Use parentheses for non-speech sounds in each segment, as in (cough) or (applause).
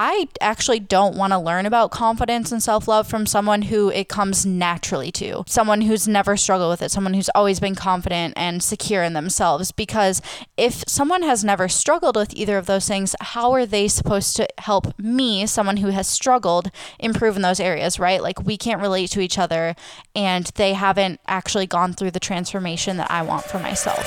I actually don't want to learn about confidence and self love from someone who it comes naturally to, someone who's never struggled with it, someone who's always been confident and secure in themselves. Because if someone has never struggled with either of those things, how are they supposed to help me, someone who has struggled, improve in those areas, right? Like we can't relate to each other and they haven't actually gone through the transformation that I want for myself.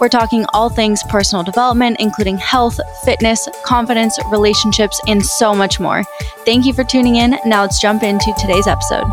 We're talking all things personal development, including health, fitness, confidence, relationships, and so much more. Thank you for tuning in. Now let's jump into today's episode.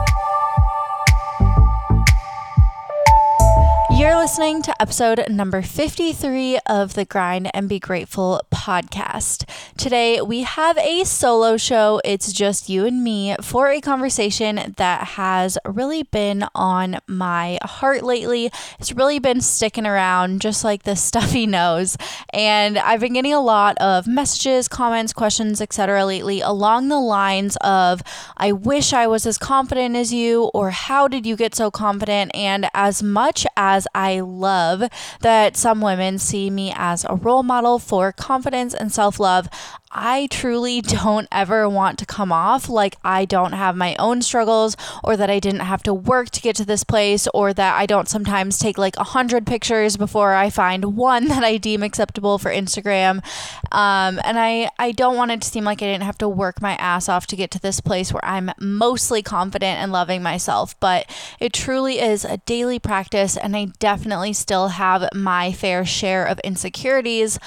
You're listening to episode number 53 of the Grind and Be Grateful podcast. Today we have a solo show. It's just you and me for a conversation that has really been on my heart lately. It's really been sticking around just like the (laughs) stuffy nose. And I've been getting a lot of messages, comments, questions, etc. lately along the lines of I wish I was as confident as you or how did you get so confident? And as much as I love that some women see me as a role model for confidence and self love. I truly don't ever want to come off like I don't have my own struggles or that I didn't have to work to get to this place or that I don't sometimes take like a hundred pictures before I find one (laughs) that I deem acceptable for Instagram. Um, and I, I don't want it to seem like I didn't have to work my ass off to get to this place where I'm mostly confident and loving myself. But it truly is a daily practice, and I definitely still have my fair share of insecurities.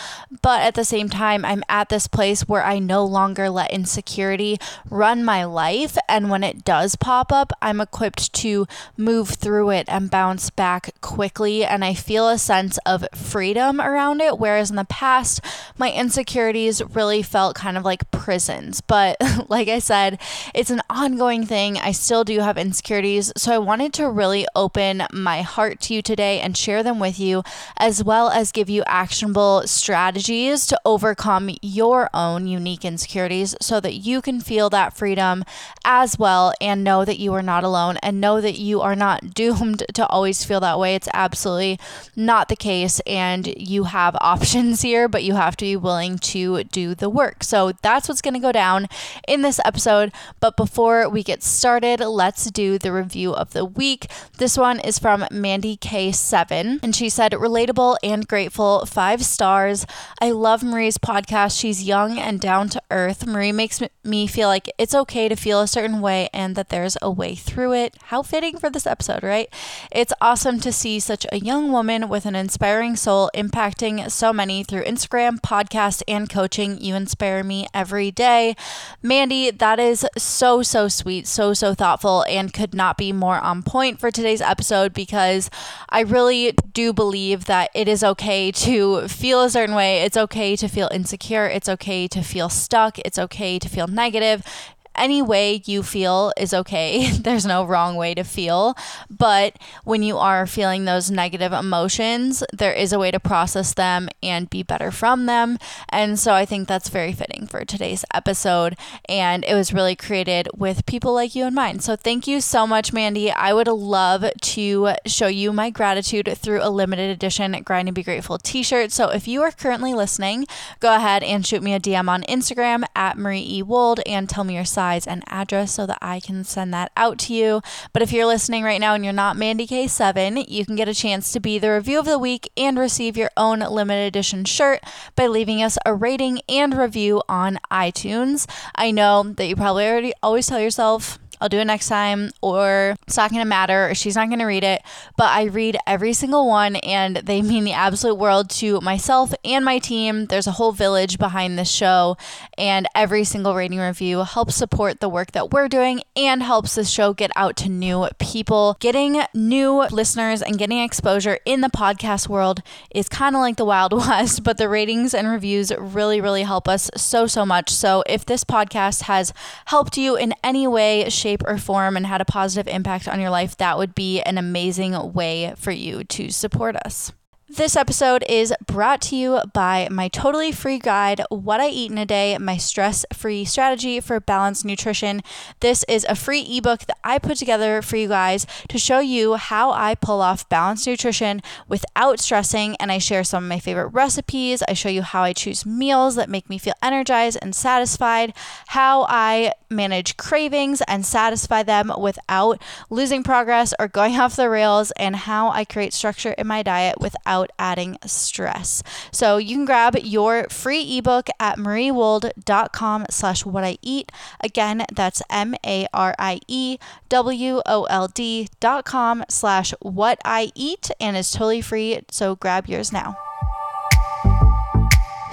But at the same time, I'm at this place place where I no longer let insecurity run my life. And when it does pop up, I'm equipped to move through it and bounce back quickly. And I feel a sense of freedom around it. Whereas in the past, my insecurities really felt kind of like prisons. But (laughs) like I said, it's an ongoing thing. I still do have insecurities. So I wanted to really open my heart to you today and share them with you, as well as give you actionable strategies to overcome your own own unique insecurities so that you can feel that freedom as well and know that you are not alone and know that you are not (laughs) doomed to always feel that way. It's absolutely not the case. And you have (laughs) options here, but you have to be willing to do the work. So that's what's going to go down in this episode. But before we get started, let's do the review of the week. This one is from Mandy K7, and she said, relatable and grateful, five stars. I love Marie's podcast. She's young and down to earth. Marie makes me feel like it's okay to feel a certain way and that there's a way through it. How fitting for this episode, right? It's awesome to see such a young woman with an inspiring soul impacting so many through Instagram, podcast, and coaching. You inspire me every day. Mandy, that is so, so sweet, so, so thoughtful, and could not be more on point for today's episode because I really do believe that it is okay to feel a certain way. It's okay to feel insecure. It's okay to feel stuck. It's okay to feel negative any way you feel is okay. (laughs) There's no wrong way to feel. But when you are feeling those negative emotions, there is a way to process them and be better from them. And so I think that's very fitting for today's episode. And it was really created with people like you in mind. So thank you so much, Mandy. I would love to show you my gratitude through a limited edition Grind and Be Grateful t shirt. So if you are currently listening, go ahead and shoot me a DM on Instagram at Marie E. Wold and tell me your size size and address so that I can send that out to you. But if you're listening right now and you're not Mandy K7, you can get a chance to be the review of the week and receive your own limited edition shirt by leaving us a rating and review on iTunes. I know that you probably already always tell yourself, I'll do it next time, or it's not going to matter, or she's not going to read it. But I read every single one, and they (laughs) mean the absolute world to myself and my team. There's a whole village behind this show, and every single rating review helps support the work that we're doing and helps this show get out to new people. Getting new listeners and getting exposure in the podcast world is kind of like the Wild (laughs) West, but the ratings and reviews really, really help us so, so much. So if this podcast has helped you in any way, shape, shape, or form and had a positive impact on your life, that would be an amazing way for you to support us. This episode is brought to you by my totally free guide, What I Eat in a Day, my stress free strategy for balanced nutrition. This is a free ebook that I put together for you guys to show you how I pull off balanced nutrition without stressing. And I share some of my favorite recipes. I show you how I choose meals that make me feel energized and satisfied, how I manage cravings and satisfy them without losing progress or going (laughs) off the rails, and how I create structure in my diet without without adding stress. So you can grab your free ebook at mariewold.com slash what I eat. Again, that's M-A-R-I-E-W-O-L-D dot com slash what I eat and it's totally free. So grab yours now.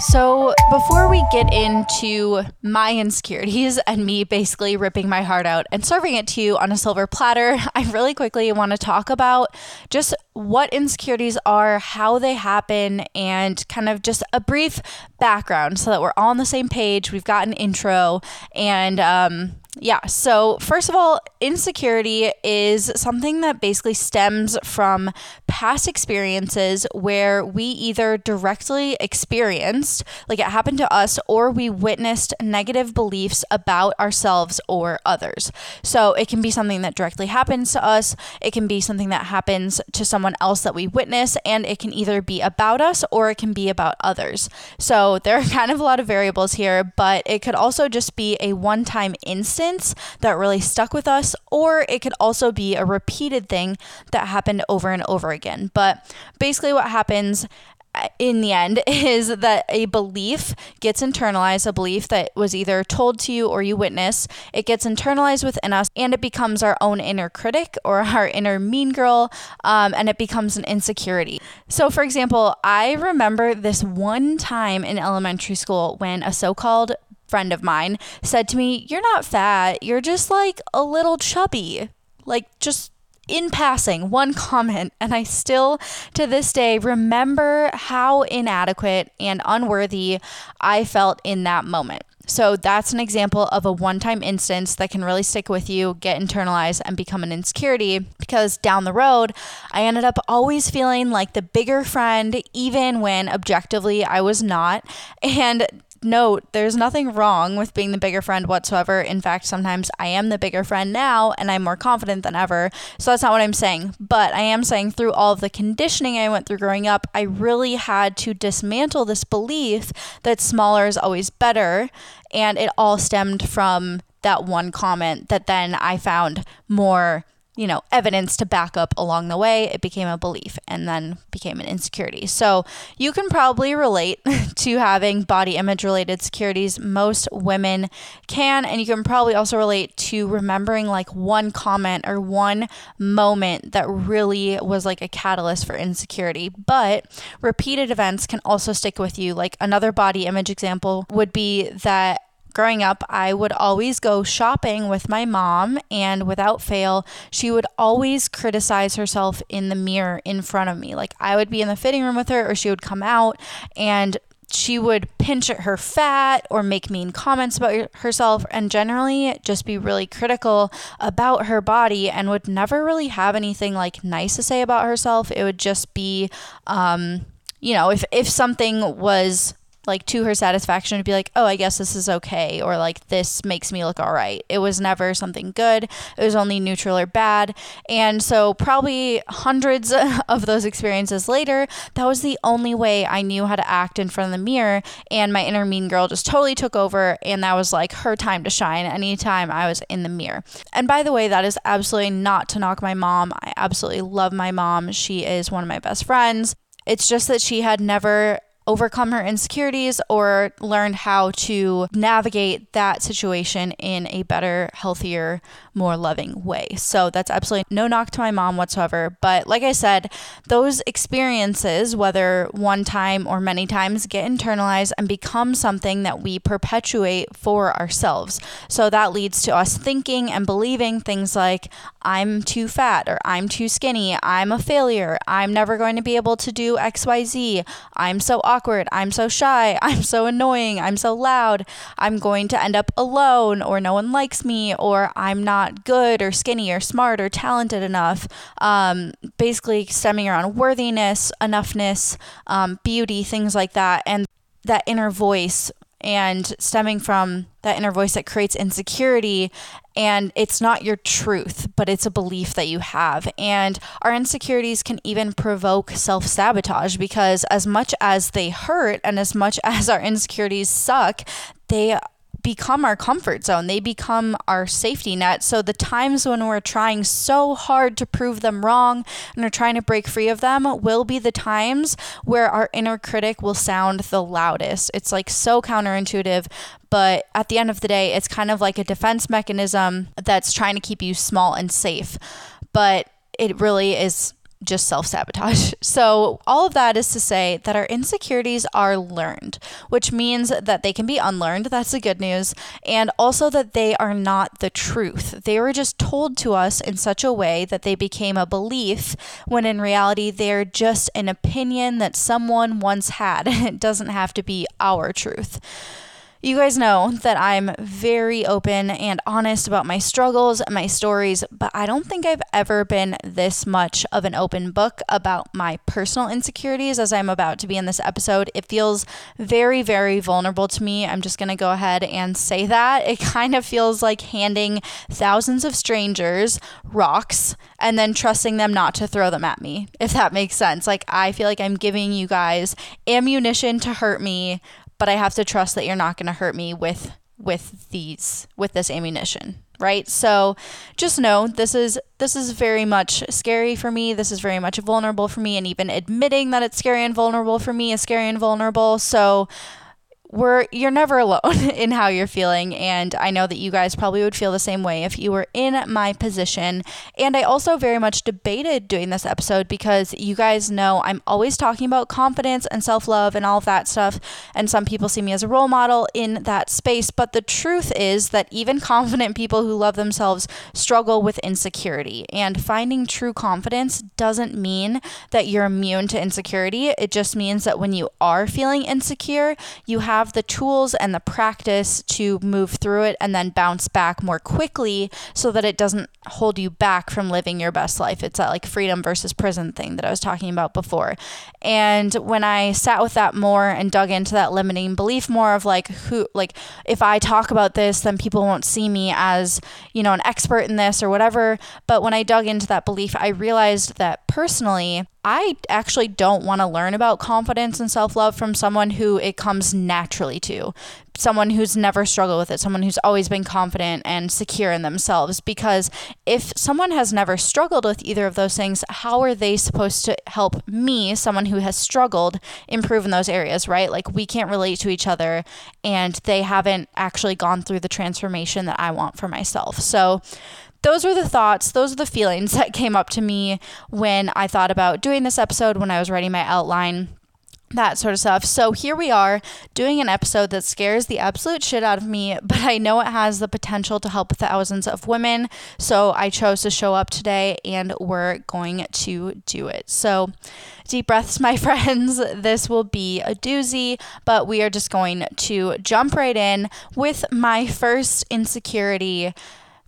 So, before we get into my insecurities and me basically ripping my heart out and serving it to you on a silver platter, (laughs) I really quickly want to talk about just what insecurities are, how they happen, and kind of just a brief background so that we're all on the same page. We've got an intro and, um, yeah. So, first of all, insecurity is something that basically stems from past experiences where we either directly experienced, like it happened to us, or we witnessed negative beliefs about ourselves or others. So, it can be something that directly happens to us, it can be something that happens to someone else that we witness, and it can either be about us or it can be about others. So, there are (laughs) kind of a lot of variables here, but it could also just be a one time instance instance that really stuck with us, or it could also be a repeated thing that happened over and over again. But basically, what happens uh, in the end (laughs) is that a belief gets internalized, a belief that was either told to you or you witness. It gets internalized within us and it becomes our own inner critic or (laughs) our inner mean girl, um, and it becomes an insecurity. So, for example, I remember this one time in elementary school when a so called friend of mine said to me, You're not fat, you're just like a little chubby. Like, just in passing, one (laughs) comment, and I still to this day remember how inadequate and unworthy I felt in that moment. So that's an example of a one time instance that can really stick with you, get internalized, and become an insecurity because down the road, I ended up always feeling like the bigger friend, even when objectively I was not. And note there's nothing wrong with being the bigger friend whatsoever. In fact, sometimes I am the bigger friend now and I'm more confident than ever. So that's not what I'm saying. But I am saying through all of the conditioning I went through growing up, I really had to dismantle this belief that smaller is always better. And it all stemmed from that one comment that then I found more you know, evidence to back up along the way, it became a belief and then became an insecurity. So you can probably relate (laughs) to having body image related securities. Most women can, and you can probably also relate to remembering like one comment or one moment that really was like a catalyst for insecurity. But repeated events can also stick with you. Like another body image example would be that growing up, I would always go shopping with my mom, and without fail, she would always criticize herself in the mirror in front of me. Like I would be in the fitting room with her, or she would come out and she would pinch at her fat or make mean comments about herself and generally just be really critical about her body and would never really have anything like nice to say about herself. It would just be, um, you know, if, if something was like to her satisfaction to be like, oh, I guess this is okay, or like this makes me look all right. It was never something good. It was only neutral or bad. And so, probably hundreds (laughs) of those experiences later, that was the only way I knew how to act in front of the mirror. And my inner mean girl just totally took over. And that was like her time to shine anytime I was in the mirror. And by the way, that is absolutely not to knock my mom. I absolutely love my mom. She is one of my best friends. It's just that she had never overcome her insecurities or learned how to navigate that situation in a better, healthier, more loving way. So that's absolutely no knock to my mom whatsoever. But like I said, those experiences, whether one time or many times, get internalized and become something that we perpetuate for ourselves. So that leads to us thinking and believing things like, I'm too fat or I'm too skinny, I'm a failure, I'm never going to be able to do XYZ, I'm so awkward awkward. I'm so shy. (laughs) I'm so annoying. I'm so loud. I'm going to end up alone, or no one likes me, or I'm not good, or skinny, or smart, or talented enough. Um, basically, stemming around worthiness, enoughness, um, beauty, things like that. And that inner voice and stemming from that inner voice that creates insecurity. And it's not your truth but it's a belief that you have. And our insecurities can even provoke self-sabotage because as much as they hurt and as much (laughs) as our insecurities suck they become our comfort zone. They become our safety net. So the times when we're trying so hard to prove them wrong and we're trying to break free of them will be the times where our inner critic will sound the loudest. It's like so counterintuitive, but at the end of the day, it's kind of like a defense mechanism that's trying to keep you small and safe. But it really is just self sabotage. (laughs) So, all of that is to say that our insecurities are learned, which means that they can be unlearned. That's the good news. And also that they are not the truth. They were just told to us in such a way that they became a belief when in reality they're just an opinion that someone once had. (laughs) It doesn't have to be our truth. You guys know that I'm very open and honest about my struggles and my stories, but I don't think I've ever been this much of an open book about my personal insecurities as I'm about to be in this episode. It feels very, very vulnerable to me. I'm just going to go ahead and say that. It kind of feels like handing thousands of strangers rocks and then trusting them not to throw them at me, if that makes sense. Like, I feel like I'm giving you guys ammunition to hurt me but I have to trust that you're not going to hurt me with with these with this ammunition right? So just know this is this is very much scary for me. This is very much vulnerable for me and even admitting that it's scary and vulnerable for me is scary and vulnerable. So we're you're never alone (laughs) in how you're feeling. And I know that you guys probably would feel the same way if you were in my position. And I also very much debated doing this episode because you guys know I'm always talking about confidence and self-love and all of that stuff. And some people see me as a role model in that space. But the truth is that even (laughs) confident people who love themselves struggle with insecurity. And finding true confidence doesn't mean that you're immune to insecurity. It just means that when you are feeling insecure you have have the tools and the practice to move through it and then bounce back more quickly so that it doesn't hold you back from living your best life. It's that like freedom versus prison thing that I was talking about before. And when I sat with that more and dug into that limiting belief more of like who like if I talk about this then people won't see me as, you know, an expert in this or whatever, but when I dug into that belief, I realized that personally I actually don't want to learn about confidence and self love from someone who it comes naturally to, someone who's never struggled with it, someone who's always been confident and secure in themselves. Because if someone has never struggled with either of those things, how are they supposed to help me, someone who has struggled, improve in those areas, right? Like we can't relate to each other and they haven't actually gone through the transformation that I want for myself. So, those were the thoughts, those are the feelings (laughs) that came up to me when I thought about doing this episode when I was writing my outline that sort of stuff. So here we are doing an episode that scares the absolute shit out of me, (laughs) but I know it has the potential to help thousands of women. So I chose to show up today and we're going to do it. So deep breaths, my (laughs) friends. This will be a doozy, but we are just going to jump right in with my first insecurity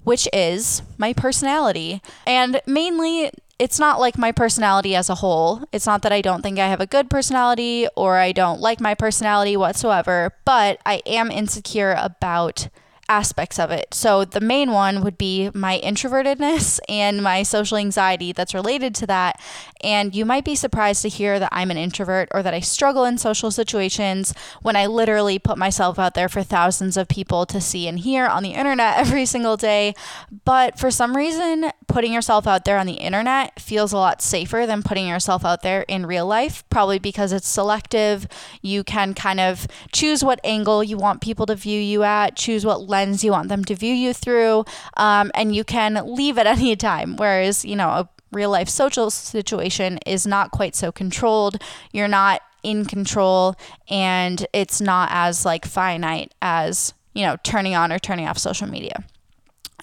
which is my personality. And mainly, it's not like my personality as a whole. It's not that I don't think I have a good personality or I don't like my personality whatsoever, but I am insecure about aspects of it. So the main one would be my introvertedness and my social anxiety that's related to that. And you might be surprised to hear that I'm an introvert or that I struggle in social situations when I literally put myself out there for thousands of people to see and hear on the internet (laughs) every single day. But for some reason, putting yourself out there on the internet feels a lot safer than putting yourself out there in real life, probably because it's selective. You can kind of choose what angle you want people to view you at, choose what lens you want them to view you through, um, and you can leave at (laughs) any time. Whereas, you know, a real life social situation is not quite so controlled. You're not in control, and it's not as like finite as, you know, turning on or turning off social media.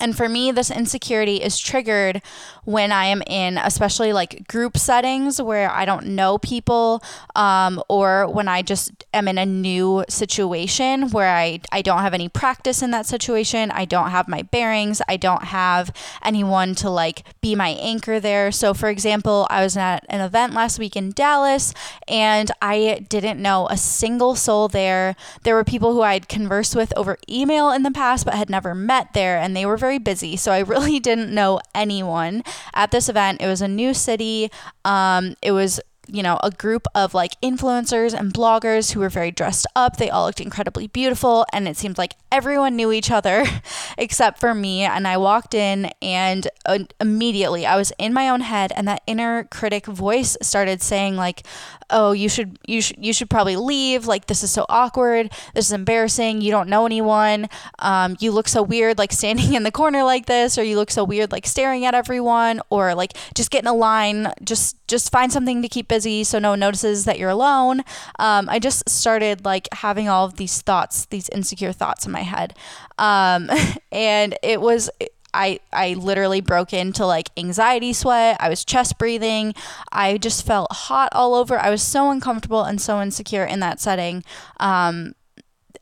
And for me, this insecurity is triggered when I am in, especially like group settings where I don't know people, um, or when I just am in a new situation where I, I don't have any practice in that situation. I don't have my bearings. I don't have anyone to like be my anchor there. So, for example, I was at an event last week in Dallas and I didn't know a single soul there. There were people who I'd conversed with over email in the past but had never met there, and they were very busy. So, I (laughs) really didn't know anyone at this event. It was a new city. Um, it was you know, a group of like influencers and bloggers who were very dressed up. They all looked incredibly beautiful, and it seemed like everyone knew each other (laughs) except for me. And I walked in, and uh, immediately I was in my own head, and that inner critic voice started saying, like, oh you should you should you should probably leave. Like this is so awkward. This is embarrassing. You don't know anyone. Um, you look so weird like standing (laughs) in the corner like this or you look so weird like staring at everyone or like just get in a line. Just just find something to keep busy so no one notices that you're alone. Um, i just started like having all of these thoughts these insecure thoughts in my head. Um, (laughs) and it was I I literally broke into like anxiety sweat. I was chest breathing. I just felt hot all over. I was so uncomfortable and so insecure in that setting. Um,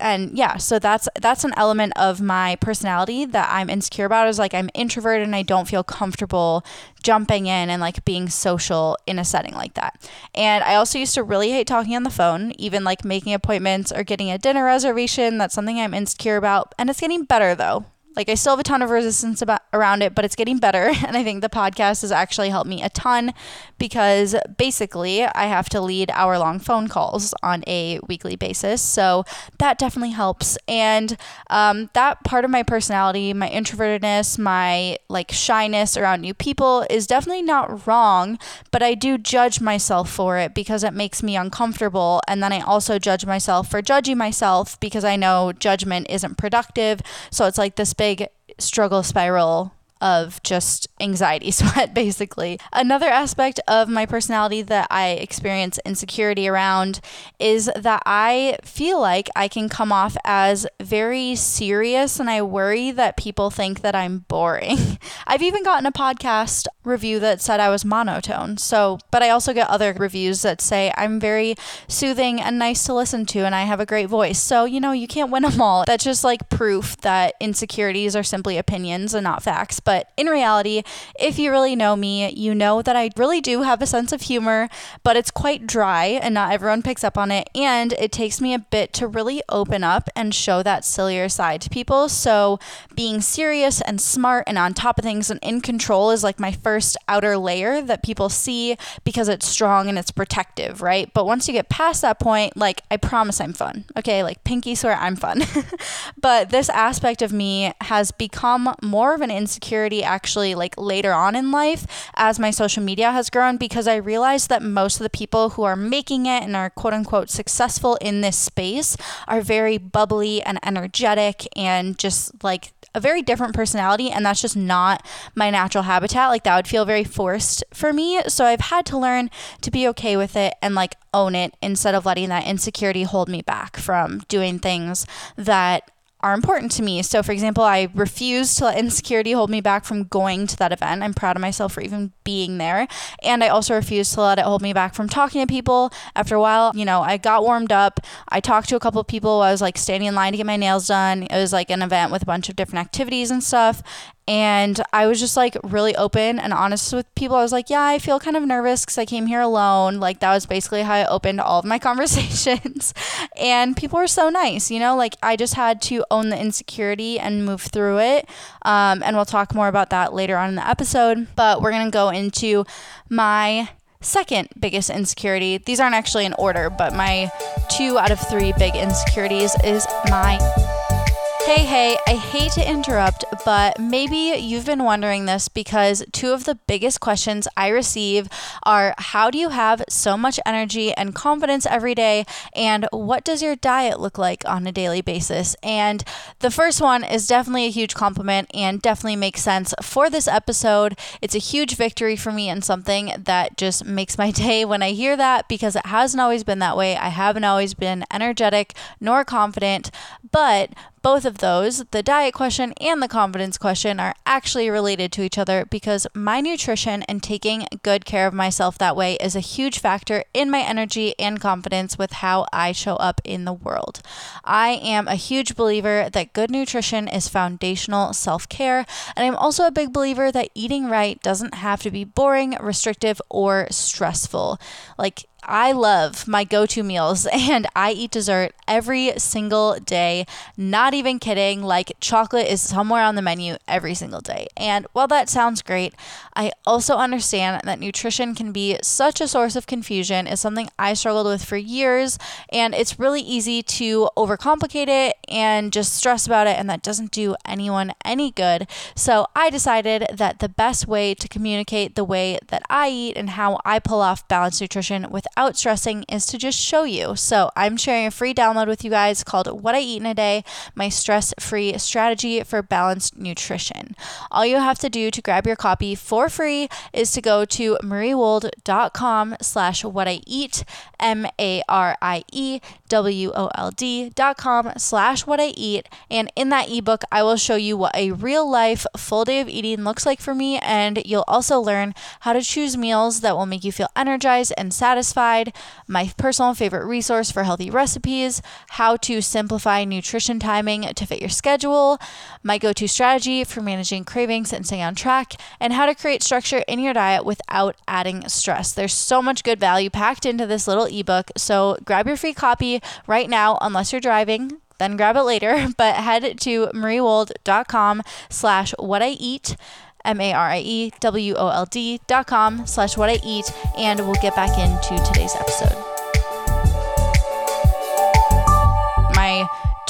and yeah, so that's that's an element of my personality that I'm insecure about. Is like I'm introverted and I don't feel comfortable jumping in and like being social in a setting like that. And I also used to really hate talking on the phone, even like making appointments or getting a dinner reservation. That's something I'm insecure about, and it's getting better though. Like I still have a ton of resistance about around it, but it's getting better. (laughs) And I think the podcast has actually helped me a ton because basically I have to lead hour long phone calls on a weekly basis. So that definitely helps. And um, that part of my personality, my introvertedness, my like shyness around new people is definitely not wrong, but I do judge myself for it because it makes me uncomfortable. And then I also judge myself for judging myself because I know judgment isn't productive. So it's like this big big struggle spiral of just anxiety (laughs) sweat, basically. Another aspect of my personality that I experience insecurity around is that I feel like I can come off as very serious and I worry that people think that I'm boring. (laughs) I've even gotten a podcast review that said I was monotone. So, but I also get other reviews that say I'm very soothing and nice to listen to and I have a great voice. So, you know, you can't win them all. That's just like proof that insecurities are simply opinions and not facts. But in reality, if you really know me, you know that I really do have a sense of humor, but it's quite dry and not everyone picks up on it. And it takes me a bit to really open up and show that sillier side to people. So being serious and smart and on top of things and in control is like my first outer layer that people see because it's strong and it's protective, right? But once you get past that point, like I promise I'm fun. Okay, like pinky swear I'm fun. (laughs) but this aspect of me has become more of an insecurity actually like later on in life as my social media has grown because I realized that most of the people who are making it and are quote unquote successful in this space are very bubbly and energetic and just like a very different personality and that's just not my natural habitat. Like that would feel very forced for me. So i've had to learn to be okay with it and like own it instead of letting that insecurity hold me back from doing things that are important to me. So, for example, I refuse to let insecurity hold me back from going to that event. I'm proud of myself for even being there. And I also refuse to let it hold me back from talking to people. After a while, you know, I got warmed up. I talked to a couple of people. I was like standing in line to get my nails done. It was like an event with a bunch of different activities and stuff. And I was just like really open and honest with people. I was like, yeah, I feel kind of nervous because I came here alone. Like, that was basically how I opened all of my (laughs) conversations. and people were so nice, you know? Like, I just had to own the insecurity and move through it. Um, and we'll talk more about that later on in the episode. But we're going to go into my second biggest insecurity. These aren't actually in order, but my two out of three big insecurities is my Hey, hey, I hate to interrupt, but maybe you've been wondering this because two of the biggest questions I receive are how do you have so much energy and confidence every day? And what does your diet look like on a daily basis? And the first one is definitely a huge compliment and definitely makes sense for this episode. It's a huge victory for me and something that just makes my (laughs) day when I hear that because it hasn't always been that way. I haven't always been energetic nor confident, but both of those, the diet question and the confidence question, are actually related to each other because my nutrition and taking good care of myself that way is a huge factor in my energy and confidence with how I show up in the world. I am a huge believer that good nutrition is foundational self care, and I'm also a big believer that eating right doesn't have to be boring, restrictive, or stressful. Like, I love my go to meals (laughs) and I eat dessert every single day. Not even kidding. Like, chocolate is somewhere on the menu every single day. And while that sounds great, I also understand that nutrition can be such a source of confusion. It's something I struggled with for years. And it's really easy to overcomplicate it and just stress about it. And that doesn't do anyone any good. So I decided that the best way to communicate the way that I eat and how I pull off balanced nutrition without stressing is to just show you. So I'm sharing a free download with you guys called What I Eat in a Day, my stress free strategy for balanced nutrition. All you have to do to grab your copy for free is to go to mariewold.com slash what I eat, M A R I E W O L D dot com slash what I eat. And in that ebook, I will show you what a real life full day of eating looks like for me. And you'll also learn how to choose meals that will make you feel energized and satisfied my personal favorite resource for healthy recipes, how to simplify nutrition timing to fit your schedule, my go to strategy for managing cravings and staying on track, and how to create structure in your diet without adding stress. There's so much good value packed into this little ebook, so grab your free copy right now, unless you're driving then grab it later (laughs) but head to mariewold.com slash what i eat M-A-R-I-E-W-O-L-D dot com slash what I eat, and we'll get back into today's episode.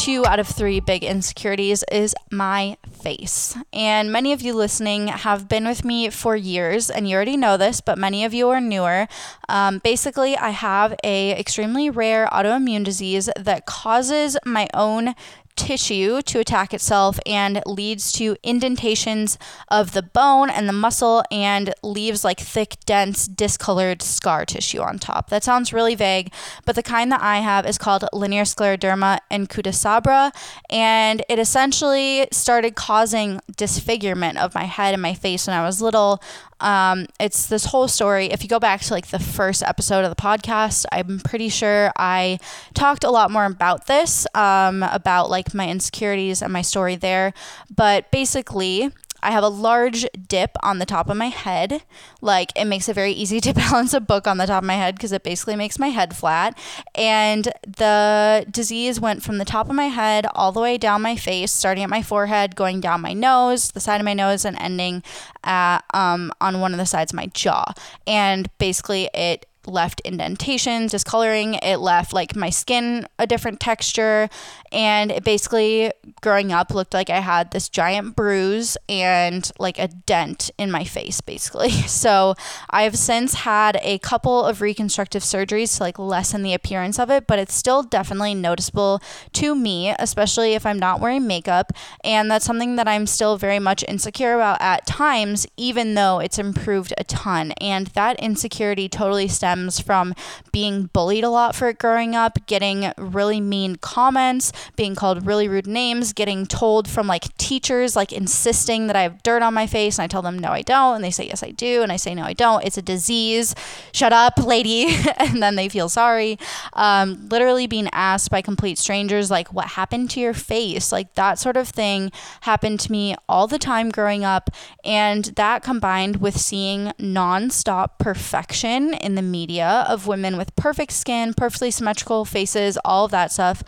Two out of three big insecurities is my face. And many of you listening have been with me for years, and you already know this, but many of you are newer. Um, basically, I have a extremely rare autoimmune disease that causes my own tissue to attack itself and leads to indentations of the bone and the muscle and leaves like thick, dense, discolored scar tissue on top. That sounds really vague, but the kind that I have is called linear scleroderma en coup de sabre, and it essentially started causing disfigurement of my head and my face when I was little. Um, it's this whole story. If you go back to like the first episode of the podcast, I'm pretty sure I talked a lot more about this, um, about like my insecurities and my story there. But basically, I have a large dip on the top of my head. Like it makes it very easy to (laughs) balance a book on the top of my head because it basically makes my head flat. And the disease went from the top of my head all the way down my face, starting at my forehead, going down my nose, the side of my nose, and ending at, um, on one of the sides of my jaw. And basically, it left indentations, discoloring. It left like my skin a different texture. And it basically, growing up, looked like I had this giant bruise and like a dent in my face, basically. (laughs) So I've since had a couple of reconstructive surgeries to like lessen the appearance of it, but it's still definitely noticeable to me, especially if I'm not wearing makeup. And that's something that I'm still very much insecure about at times, even though it's improved a ton. And that insecurity totally stems stems from being bullied a lot for growing up, getting really mean comments, being called really rude names, getting told from like teachers, like insisting that I have dirt on my face. And I tell them, no, I don't. And they say, yes, I do. And I say, no, I don't. It's a disease. Shut up, lady. (laughs) and then they feel sorry. Um, literally being asked by complete strangers, like, what happened to your face? Like that sort of thing happened to me all the time growing up. And that combined with seeing nonstop perfection in the media media of women with perfect skin, perfectly symmetrical faces, all of that stuff.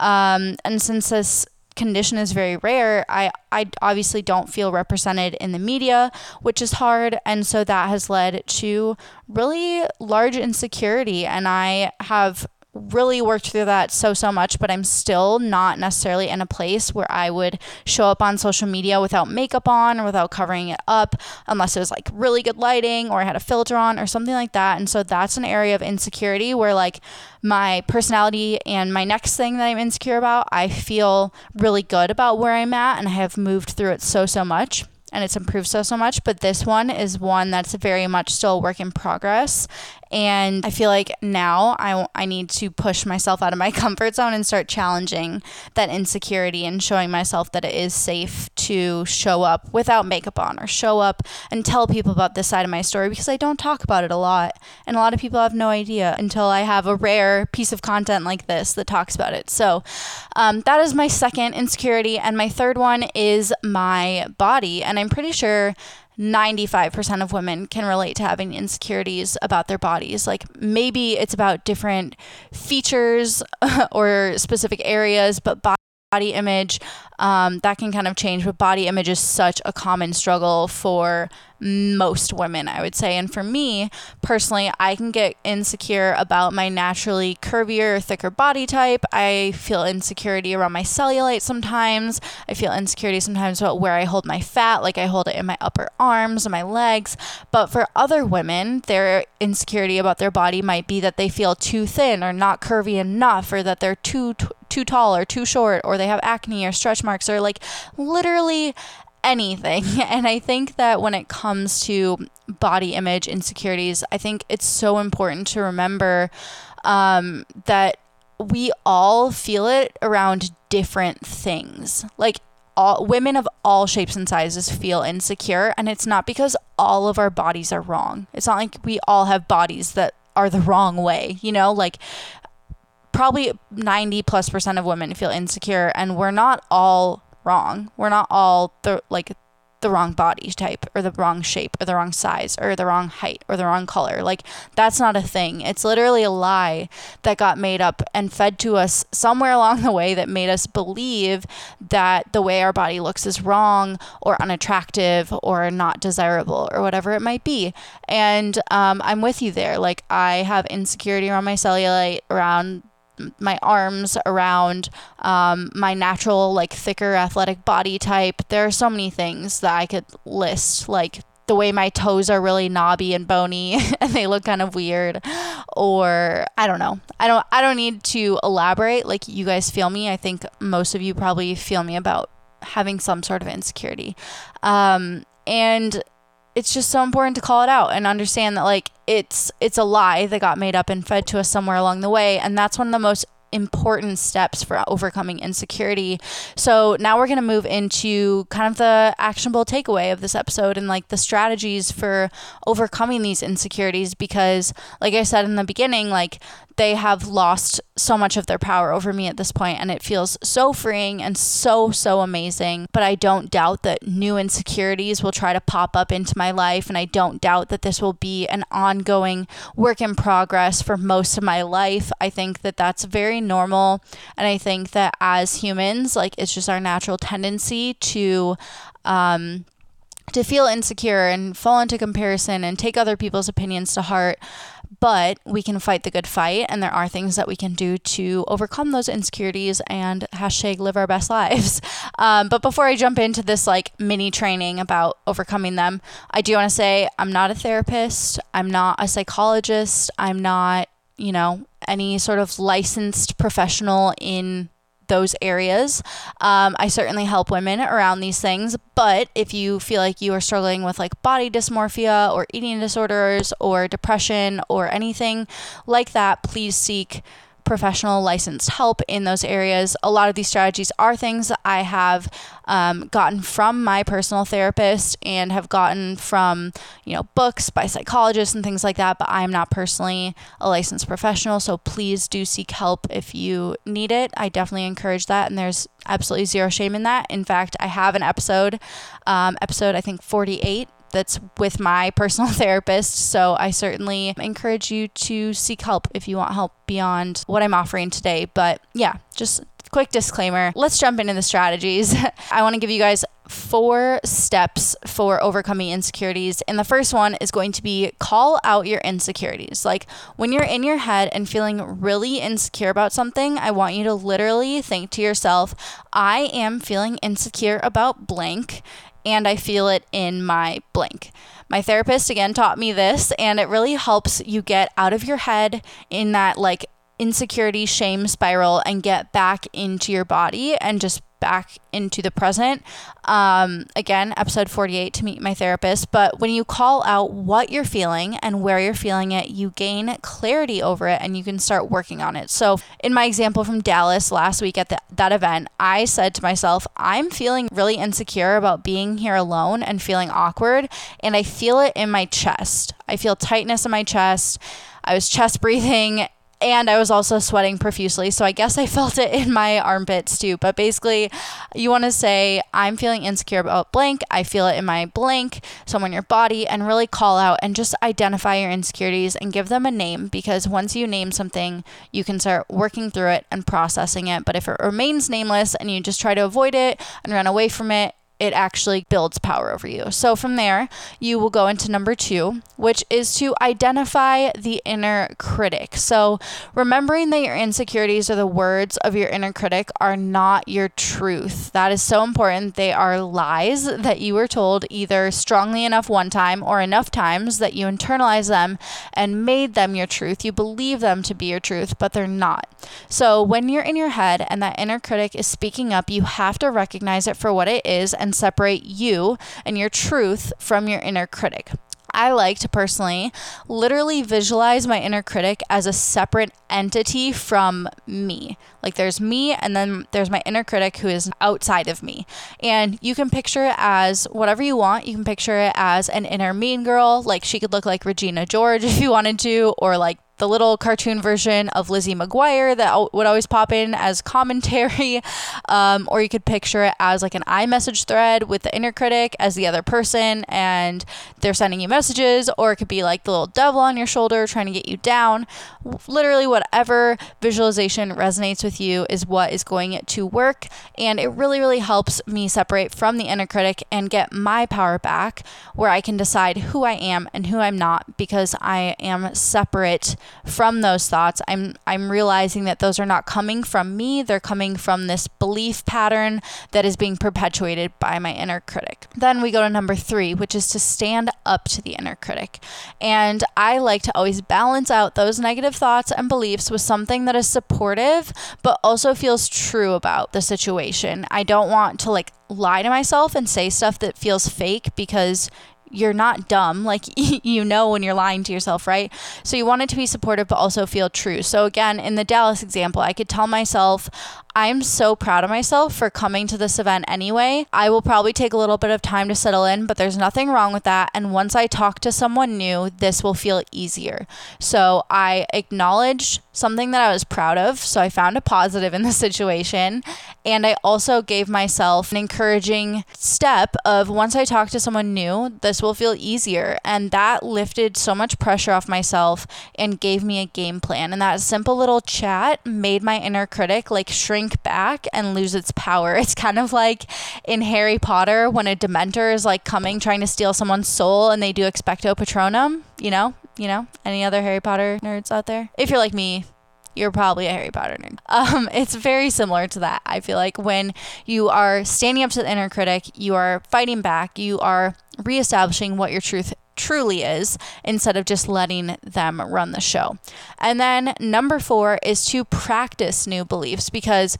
Um, and since this condition is very rare, I, I obviously don't feel represented in the media, which is hard. And so that has led to really large insecurity. And I have really worked through that so so much but i'm still not necessarily in a place where i would show up on social media without makeup on or without covering it up unless it was like really good lighting or i had a filter on or something like that. And so that's an area of insecurity where like my personality and my next thing that i'm insecure about i feel really good about where i'm at and i have moved through it so so much and it's improved so so much. But this one is one that's very much still a work in progress And I feel like now I, I need to push myself out of my (laughs) comfort zone and start challenging that insecurity and showing myself that it is safe to show up without makeup on or show up and tell people about this side of my story because I don't talk about it a lot. And a lot of people have no idea until I have a rare piece of content like this that talks about it. So um, that is my second insecurity. And my third one is my body. And I'm pretty sure 95% of women can relate to having insecurities about their bodies. Like maybe it's about different features (laughs) or specific areas, but body image um, that can kind of change but body image is such a common struggle for most women i would say. And for me personally i can get insecure about my naturally curvier thicker body type. I feel insecurity around my cellulite sometimes. I feel insecurity sometimes about where i hold my fat like i hold it in my upper arms and my legs. But for other women their insecurity about their body might be that they feel too thin or not curvy enough or that they're too too tall or too short or they have acne or stretch marks or like literally anything. (laughs) And I think that when it comes to body image insecurities, I think it's so important to remember um, that we all feel it around different things. Like all women of all shapes and sizes feel insecure and it's not because all of our bodies are wrong. It's not like we all have bodies that are the wrong way, you know? Like probably 90 plus percent of women feel insecure and we're not all wrong. We're not all the like the wrong body type or the wrong shape or the wrong size or the wrong height or the wrong color. Like that's not a thing. It's literally a lie that got made up and fed to us somewhere (laughs) along the way that made us believe that the way our body looks is wrong or unattractive or not desirable or whatever it might be. And um, i'm with you there. Like i have insecurity around my cellulite around my arms around um, my natural like thicker athletic body type. There are so many things that i could list like the way my toes are really knobby and bony (laughs) and they look kind of weird. Or i don't know. I don't i don't need to elaborate. Like you guys feel me. I think most of you probably feel me about having some sort of insecurity. Um, and it's just so important to call it out and understand that like it's it's a lie that got made up and fed to us somewhere along the way and that's one of the most important steps for overcoming insecurity. So now we're going to move into kind of the actionable takeaway of this episode and like the strategies for overcoming these insecurities because like I said in the beginning like they have lost so much of their power over me at this point and it feels so freeing and so so amazing. But i don't doubt that new insecurities will try to pop up into my life and i don't doubt that this will be an ongoing work in progress for most of my life. I think that that's very normal and i think that as humans like it's just our natural tendency to um to feel insecure and fall into comparison and take other people's opinions to heart but we can fight the good fight and there are things that we can do to overcome those insecurities and hashtag live our best lives. (laughs) Um, but before i jump into this like mini training about overcoming them i do want to say i'm not a therapist i'm not a psychologist i'm not you know any sort of licensed professional in those areas. Um, I certainly help women around these things, but if you feel like you are struggling with like body dysmorphia or eating disorders or depression or anything like that, please seek professional licensed help in those areas. A lot of these strategies are things I have um, gotten from my personal therapist and have gotten from, you know, books by psychologists and things like that, but I'm not personally a licensed professional. So please do seek help if you need it. I definitely encourage that. And there's absolutely zero shame in that. In fact, I have an episode, um, episode I think 48 that's with my personal (laughs) therapist. So I certainly encourage you to seek help if you want help beyond what I'm offering today. But yeah, just quick disclaimer. Let's jump into the strategies. (laughs) I want to give you guys four steps for overcoming insecurities. And the first one is going to be call out your insecurities. Like when you're in your head and feeling really insecure about something, I want you to literally think to yourself, I am feeling insecure about blank and I feel it in my blank. My therapist again taught me this, and it really helps you get out of your head in that like insecurity shame spiral and get back into your body and just back into the present. Um, again, episode 48 to meet my therapist. But when you call out what you're feeling and where you're feeling it, you gain clarity over it and you can start working on it. So, in my example from Dallas last week at the, that event, I said to myself, I'm feeling really insecure about being here alone and feeling awkward. And I feel it in my chest. I feel tightness in my chest. I was chest breathing and I was also sweating profusely. So I guess I (laughs) felt it in my armpits too. But basically, you want to say, I'm feeling insecure about blank. I feel it in my blank, somewhere in your body, and really call out and just identify your insecurities and give them a name because once you name something, you can start working through it and processing it. But if it remains nameless and you just try to avoid it and run away from it, it actually builds power over you. So from there, you will go into number two, which is to identify the inner critic. So remembering that your insecurities or the words of your inner critic are not your truth. That is so important. They are lies that you were told either strongly enough one time or enough times that you internalize them and made them your truth. You believe them to be your truth, but they're not. So when you're in your head and that inner critic is speaking up, you have to recognize it for what it is and separate you and your truth from your inner critic. I like to personally literally visualize my inner critic as a separate entity from me. Like there's me, and then there's my inner critic who is outside of me. And you can picture it as whatever you want. You can picture it as an inner mean girl. Like she could look like Regina George (laughs) if you wanted to, or like the little cartoon version of Lizzie McGuire that would always pop in as commentary. (laughs) Um, or you could picture it as like an iMessage thread with the inner critic as the other person and they're sending you messages. Or it could be like the little devil on your shoulder trying to get you down. Literally, whatever visualization resonates with you is what is going to work. And it really, really helps me separate from the inner critic and get my power back where I can decide who I am and who I'm not because I am separate from those thoughts i'm i'm realizing that those are not coming from me. They're coming from this belief pattern that is being perpetuated by my inner critic. Then we go to number 3 which is to stand up to the inner critic. And i like to always balance out those negative thoughts and beliefs with something that is supportive but also feels true about the situation. I don't want to like lie to myself and say stuff that feels fake because you're not dumb. Like (laughs) you know when you're lying to yourself, right? So you want it to be supportive but also feel true. So again, in the Dallas example, I could tell myself, I'm so proud of myself for coming to this event anyway. I will probably take a little bit of time to settle in, but there's nothing wrong with that. And once I talk to someone new, this will feel easier. So I acknowledged something that I was proud of. So I found a positive in the (laughs) situation. And I also gave myself an encouraging step of once I talk to someone new, this will feel easier. And that lifted so much pressure off myself and gave me a game plan. And that simple little chat made my inner critic like shrink shrink back and lose its power. (laughs) It's kind of like in Harry Potter when a Dementor is like coming trying to steal someone's soul and they do expecto patronum, you know? You know? Any other Harry Potter nerds out there? If you're like me, you're probably a Harry Potter nerd. (laughs) Um, it's very similar to that. I feel like when you are standing up to the inner critic, you are fighting back, you are reestablishing what your truth truly is instead of just letting them run the show. And then number four is to practice new beliefs because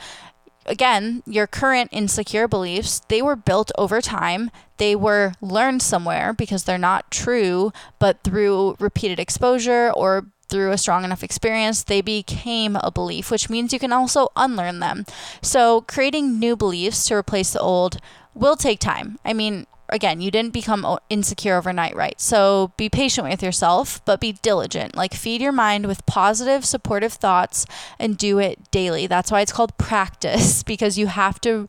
again, your current insecure beliefs, they were built over time. They were learned somewhere because they're not true, but through repeated exposure or through a strong enough experience, they became a belief, which means you can also unlearn them. So, creating new beliefs to replace the old will take time. I mean, again, you didn't become oh, insecure overnight, right? So be patient with yourself, but be diligent. Like feed your mind with positive, supportive thoughts and do it daily. That's why it's called practice (laughs) because you have to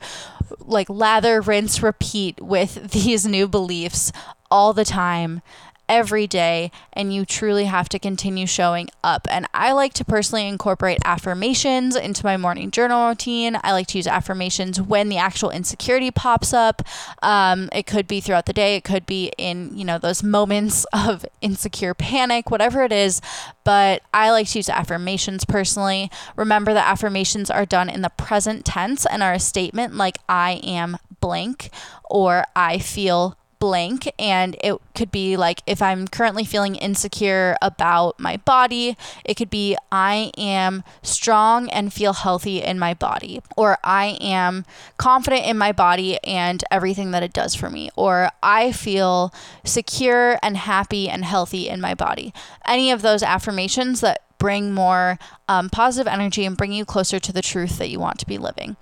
like lather, rinse, repeat with (laughs) these new beliefs all the time every day and you truly have to continue showing up. And I like to personally incorporate affirmations into my morning journal routine. I like to use affirmations when the actual insecurity pops up. Um, it could be throughout the day, it could be in, you know, those moments (laughs) of insecure panic, whatever it is. But I like to use affirmations personally. Remember that affirmations are done in the present tense and are a statement like I am blank or I feel blank and it could be like if I'm currently feeling insecure about my body, it could be I am strong and feel healthy in my body or I am confident in my body and everything that it does for me or I feel secure and happy and healthy in my body. Any of those affirmations that bring more um, positive energy and bring you closer to the truth that you want to be living.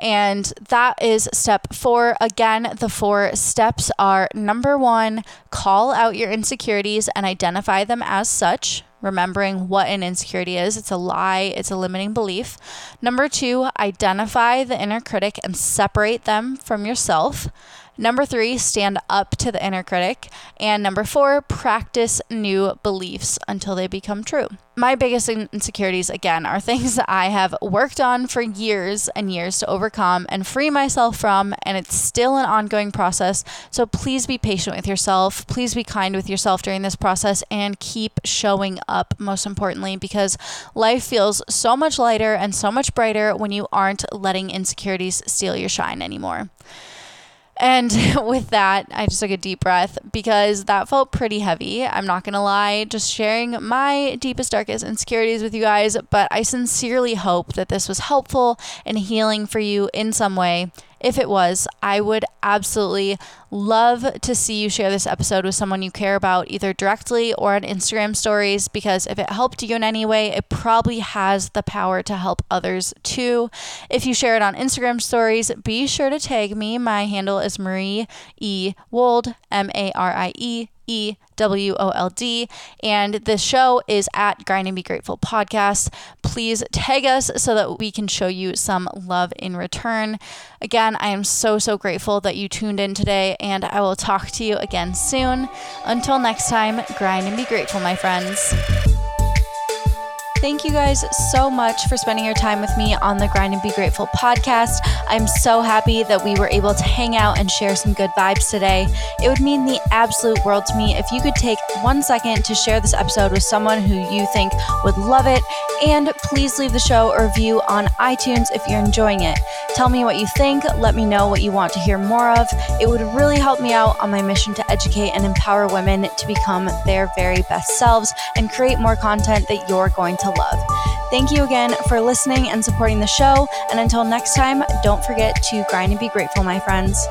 And that is step four. Again, the four steps are number one, call out your insecurities and identify them as such. Remembering what an insecurity is. It's a lie, it's a limiting belief. Number two, identify the inner critic and separate them from yourself. Number three, stand up to the inner critic. And number four, practice new beliefs until they become true. My biggest insecurities, again, are (laughs) things that I have worked on for years and years to overcome and free myself from. And it's still an ongoing process. So please be patient with yourself. Please be kind with yourself during this process and keep showing up, most importantly, because life feels so much lighter and so much brighter when you aren't letting insecurities steal your shine anymore. And (laughs) with that, I just took a deep breath because that felt pretty heavy. I'm not going to lie, just sharing my deepest, darkest insecurities with you guys. But I sincerely hope that this was helpful and healing for you in some way. If it was, I would absolutely love to see you share this episode with someone you care about, either directly or on Instagram stories, because if it helped you in any way, it probably has the power to help others too. If you share it on Instagram stories, be sure to tag me. My handle is Marie E. Wold, M A R I E E W O L D. And the show is at Grind and Be Grateful podcast. Please tag us so that we can show you some love in return. Again, I am so, so grateful that you tuned in today, and I will talk to you again soon. Until next time, grind and be grateful, my friends. Thank you guys so much for spending your time with me on the Grind and Be Grateful podcast. I'm so happy that we were able to hang out and share some good vibes today. It would mean the absolute world to me if you could take one second to share this episode with someone who you think would love it. And please leave the show a review on iTunes if you're enjoying it. Tell me what you think. Let me know what you want to hear more of. It would really help me out on my mission to educate and empower women to become their very best selves and create more content that you're going to love. Thank you again for listening and supporting the show. And until next time, don't forget to grind and be grateful, my friends.